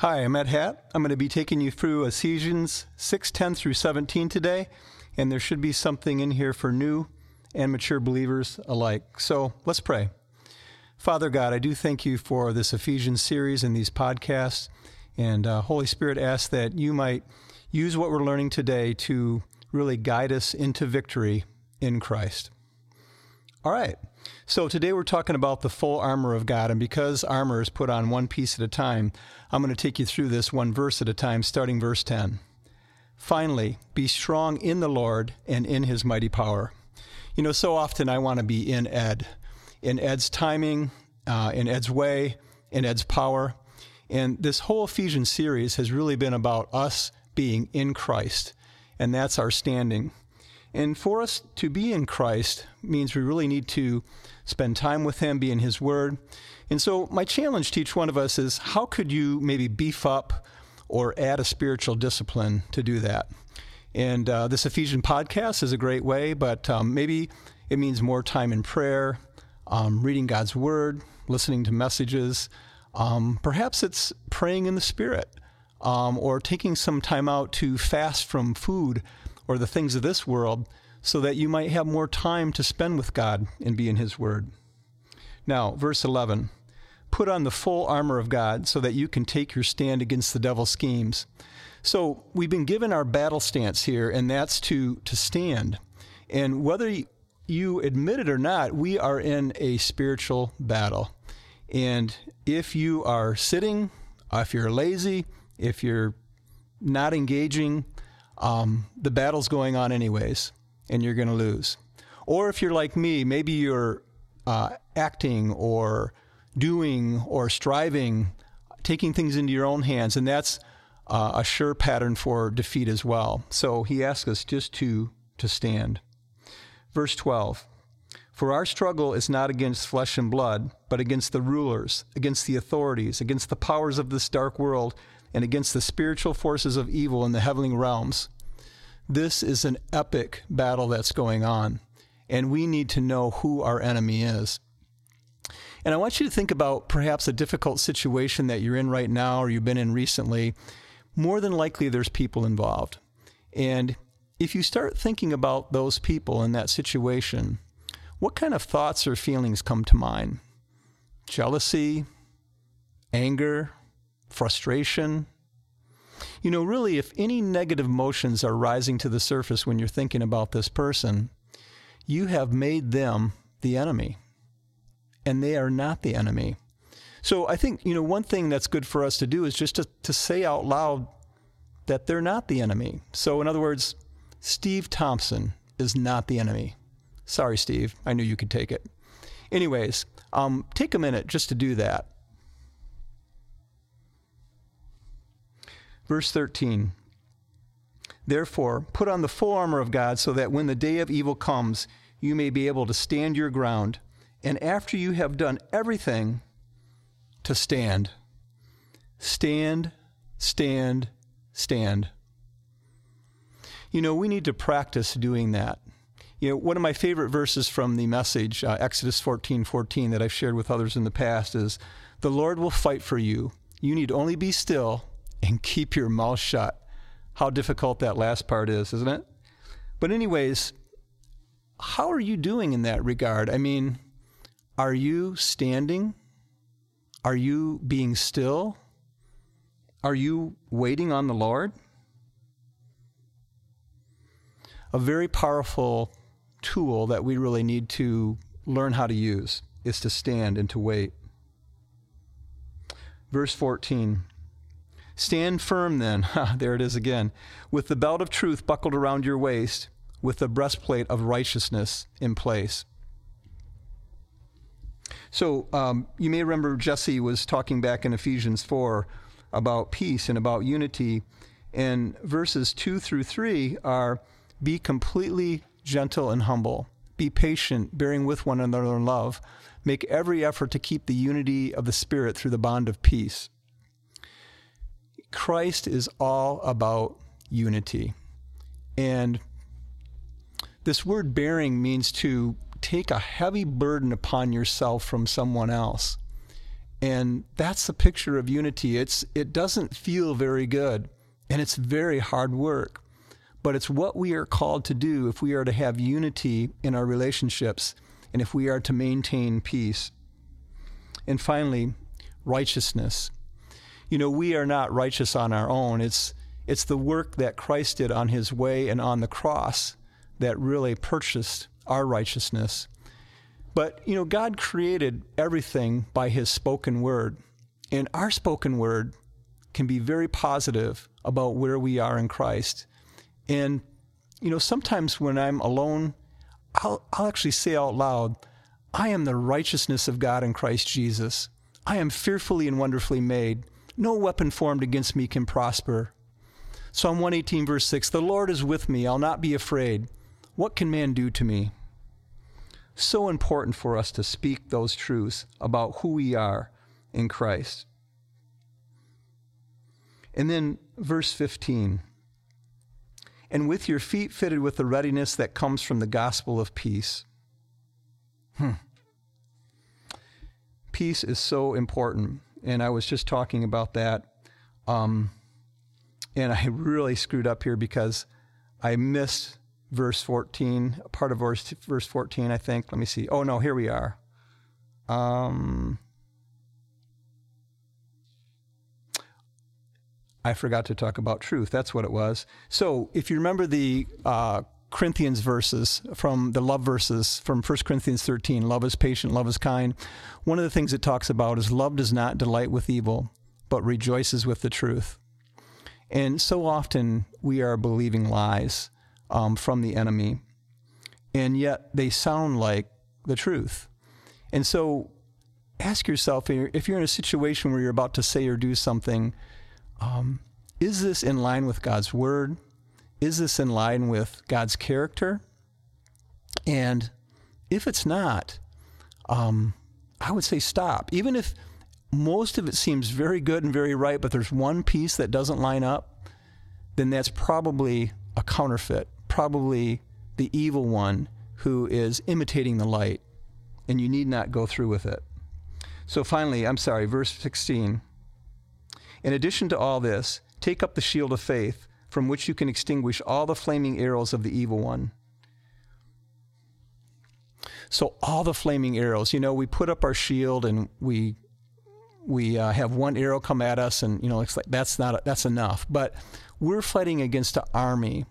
Hi, I'm Ed Hatt. I'm going to be taking you through Ephesians 6 10 through 17 today, and there should be something in here for new and mature believers alike. So let's pray. Father God, I do thank you for this Ephesians series and these podcasts. And uh, Holy Spirit, ask that you might use what we're learning today to really guide us into victory in Christ. All right. So today we're talking about the full armor of God. And because armor is put on one piece at a time, I'm going to take you through this one verse at a time, starting verse 10. Finally, be strong in the Lord and in his mighty power. You know, so often I want to be in Ed, in Ed's timing, uh, in Ed's way, in Ed's power. And this whole Ephesians series has really been about us being in Christ, and that's our standing. And for us to be in Christ means we really need to spend time with Him, be in His Word. And so, my challenge to each one of us is how could you maybe beef up or add a spiritual discipline to do that? And uh, this Ephesian podcast is a great way, but um, maybe it means more time in prayer, um, reading God's Word, listening to messages. Um, perhaps it's praying in the Spirit um, or taking some time out to fast from food or the things of this world so that you might have more time to spend with God and be in His Word. Now, verse 11 Put on the full armor of God so that you can take your stand against the devil's schemes. So, we've been given our battle stance here, and that's to, to stand. And whether you admit it or not, we are in a spiritual battle. And if you are sitting, if you're lazy, if you're not engaging, um, the battle's going on anyways, and you're going to lose. Or if you're like me, maybe you're uh, acting or doing or striving, taking things into your own hands, and that's uh, a sure pattern for defeat as well. So he asks us just to to stand. Verse 12. For our struggle is not against flesh and blood, but against the rulers, against the authorities, against the powers of this dark world, and against the spiritual forces of evil in the heavenly realms. This is an epic battle that's going on, and we need to know who our enemy is. And I want you to think about perhaps a difficult situation that you're in right now or you've been in recently. More than likely, there's people involved. And if you start thinking about those people in that situation, what kind of thoughts or feelings come to mind? Jealousy, anger, frustration. You know, really, if any negative emotions are rising to the surface when you're thinking about this person, you have made them the enemy, and they are not the enemy. So I think, you know, one thing that's good for us to do is just to, to say out loud that they're not the enemy. So, in other words, Steve Thompson is not the enemy. Sorry, Steve. I knew you could take it. Anyways, um, take a minute just to do that. Verse 13 Therefore, put on the full armor of God so that when the day of evil comes, you may be able to stand your ground. And after you have done everything, to stand. Stand, stand, stand. You know, we need to practice doing that. You know, one of my favorite verses from the message, uh, Exodus 14 14, that I've shared with others in the past is The Lord will fight for you. You need only be still and keep your mouth shut. How difficult that last part is, isn't it? But, anyways, how are you doing in that regard? I mean, are you standing? Are you being still? Are you waiting on the Lord? A very powerful tool that we really need to learn how to use is to stand and to wait. Verse 14 Stand firm then, there it is again, with the belt of truth buckled around your waist, with the breastplate of righteousness in place. So um, you may remember Jesse was talking back in Ephesians 4 about peace and about unity. And verses 2 through 3 are be completely gentle and humble, be patient, bearing with one another in love, make every effort to keep the unity of the Spirit through the bond of peace. Christ is all about unity. And this word bearing means to take a heavy burden upon yourself from someone else And that's the picture of unity. It's it doesn't feel very good and it's very hard work. But it's what we are called to do if we are to have unity in our relationships and if we are to maintain peace. And finally, righteousness. You know, we are not righteous on our own. It's it's the work that Christ did on his way and on the cross that really purchased our righteousness. But, you know, God created everything by his spoken word. And our spoken word can be very positive about where we are in Christ. And, you know, sometimes when I'm alone, I'll, I'll actually say out loud, I am the righteousness of God in Christ Jesus. I am fearfully and wonderfully made. No weapon formed against me can prosper. Psalm 118, verse 6 The Lord is with me, I'll not be afraid. What can man do to me? So important for us to speak those truths about who we are in Christ. And then verse 15 and with your feet fitted with the readiness that comes from the gospel of peace. Hmm. Peace is so important. And I was just talking about that. Um, and I really screwed up here because I missed verse 14, part of verse, verse 14, I think. Let me see. Oh, no, here we are. Um, I forgot to talk about truth. That's what it was. So if you remember the uh, Corinthians verses from the love verses from 1 Corinthians 13, love is patient, love is kind. One of the things it talks about is love does not delight with evil, but rejoices with the truth. And so often we are believing lies um, from the enemy, and yet they sound like the truth. And so ask yourself if you're in a situation where you're about to say or do something um, is this in line with God's word? Is this in line with God's character? And if it's not, um, I would say stop. Even if most of it seems very good and very right, but there's one piece that doesn't line up, then that's probably a counterfeit, probably the evil one who is imitating the light, and you need not go through with it. So finally, I'm sorry, verse 16. In addition to all this, take up the shield of faith, from which you can extinguish all the flaming arrows of the evil one. So all the flaming arrows, you know, we put up our shield and we we uh, have one arrow come at us, and you know, it's like that's not that's enough. But we're fighting against an army,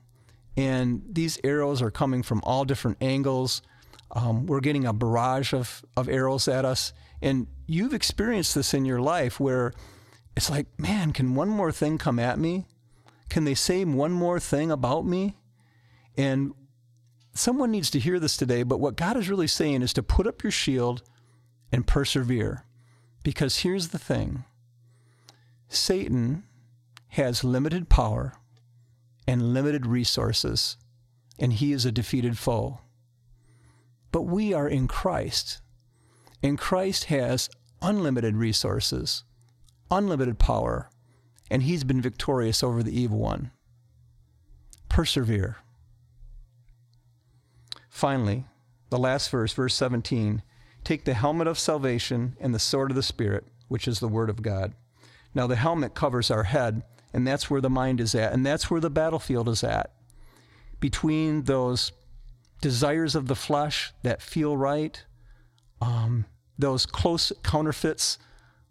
and these arrows are coming from all different angles. Um, we're getting a barrage of of arrows at us, and you've experienced this in your life where it's like, man, can one more thing come at me? Can they say one more thing about me? And someone needs to hear this today, but what God is really saying is to put up your shield and persevere. Because here's the thing Satan has limited power and limited resources, and he is a defeated foe. But we are in Christ, and Christ has unlimited resources unlimited power, and he's been victorious over the evil one. Persevere. Finally, the last verse, verse 17 take the helmet of salvation and the sword of the Spirit, which is the Word of God. Now, the helmet covers our head, and that's where the mind is at, and that's where the battlefield is at. Between those desires of the flesh that feel right, um, those close counterfeits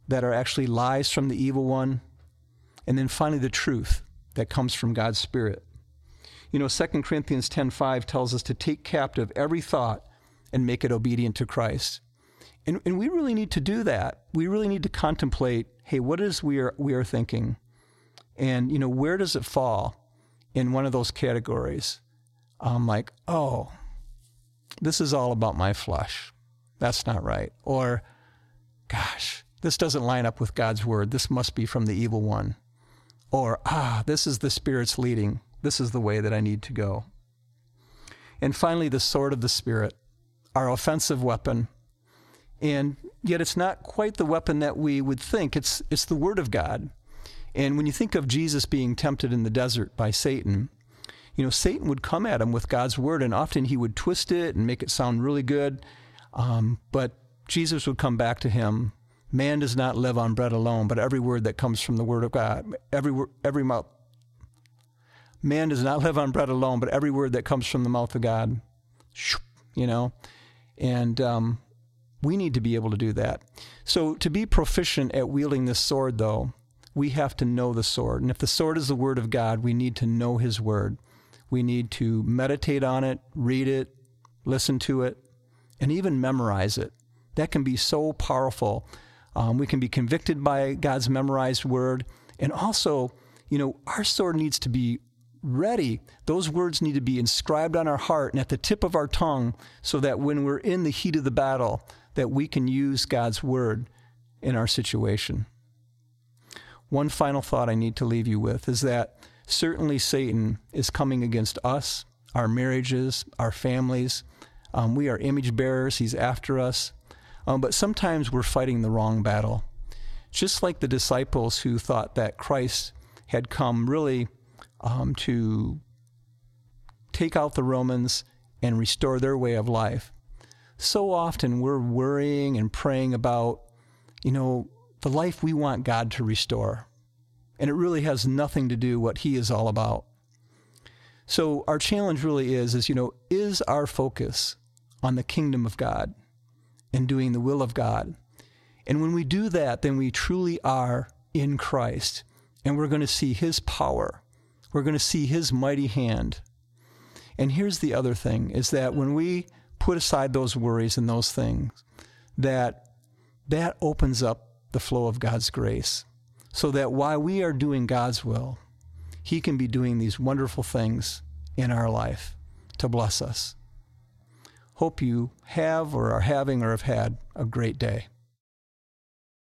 that are actually lies from the evil one, and then finally the truth that comes from God's Spirit. You know, 2 Corinthians 10:5 tells us to take captive every thought and make it obedient to Christ. And, and we really need to do that. We really need to contemplate, hey, what is we are we are thinking? And you know, where does it fall in one of those categories? I'm like, oh, this is all about my flesh. That's not right. Or, gosh, this doesn't line up with God's word. This must be from the evil one. Or, ah, this is the Spirit's leading. This is the way that I need to go. And finally, the sword of the Spirit, our offensive weapon. And yet, it's not quite the weapon that we would think. It's, it's the Word of God. And when you think of Jesus being tempted in the desert by Satan, you know, Satan would come at him with God's Word, and often he would twist it and make it sound really good. Um, but Jesus would come back to him Man does not live on bread alone, but every word that comes from the word of God. Every every mouth. Man does not live on bread alone, but every word that comes from the mouth of God. You know, and um, we need to be able to do that. So to be proficient at wielding this sword, though, we have to know the sword. And if the sword is the word of God, we need to know His word. We need to meditate on it, read it, listen to it, and even memorize it. That can be so powerful. Um, we can be convicted by God's memorized word. And also, you know, our sword needs to be ready. Those words need to be inscribed on our heart and at the tip of our tongue so that when we're in the heat of the battle, that we can use God's word in our situation. One final thought I need to leave you with is that certainly Satan is coming against us, our marriages, our families. Um, we are image bearers, he's after us. Um, but sometimes we're fighting the wrong battle. Just like the disciples who thought that Christ had come really um, to take out the Romans and restore their way of life. So often we're worrying and praying about, you know, the life we want God to restore. And it really has nothing to do with what he is all about. So our challenge really is is you know, is our focus on the kingdom of God and doing the will of God. And when we do that, then we truly are in Christ and we're going to see his power. We're going to see his mighty hand. And here's the other thing is that when we put aside those worries and those things, that that opens up the flow of God's grace so that while we are doing God's will, He can be doing these wonderful things in our life to bless us. Hope you have or are having or have had a great day.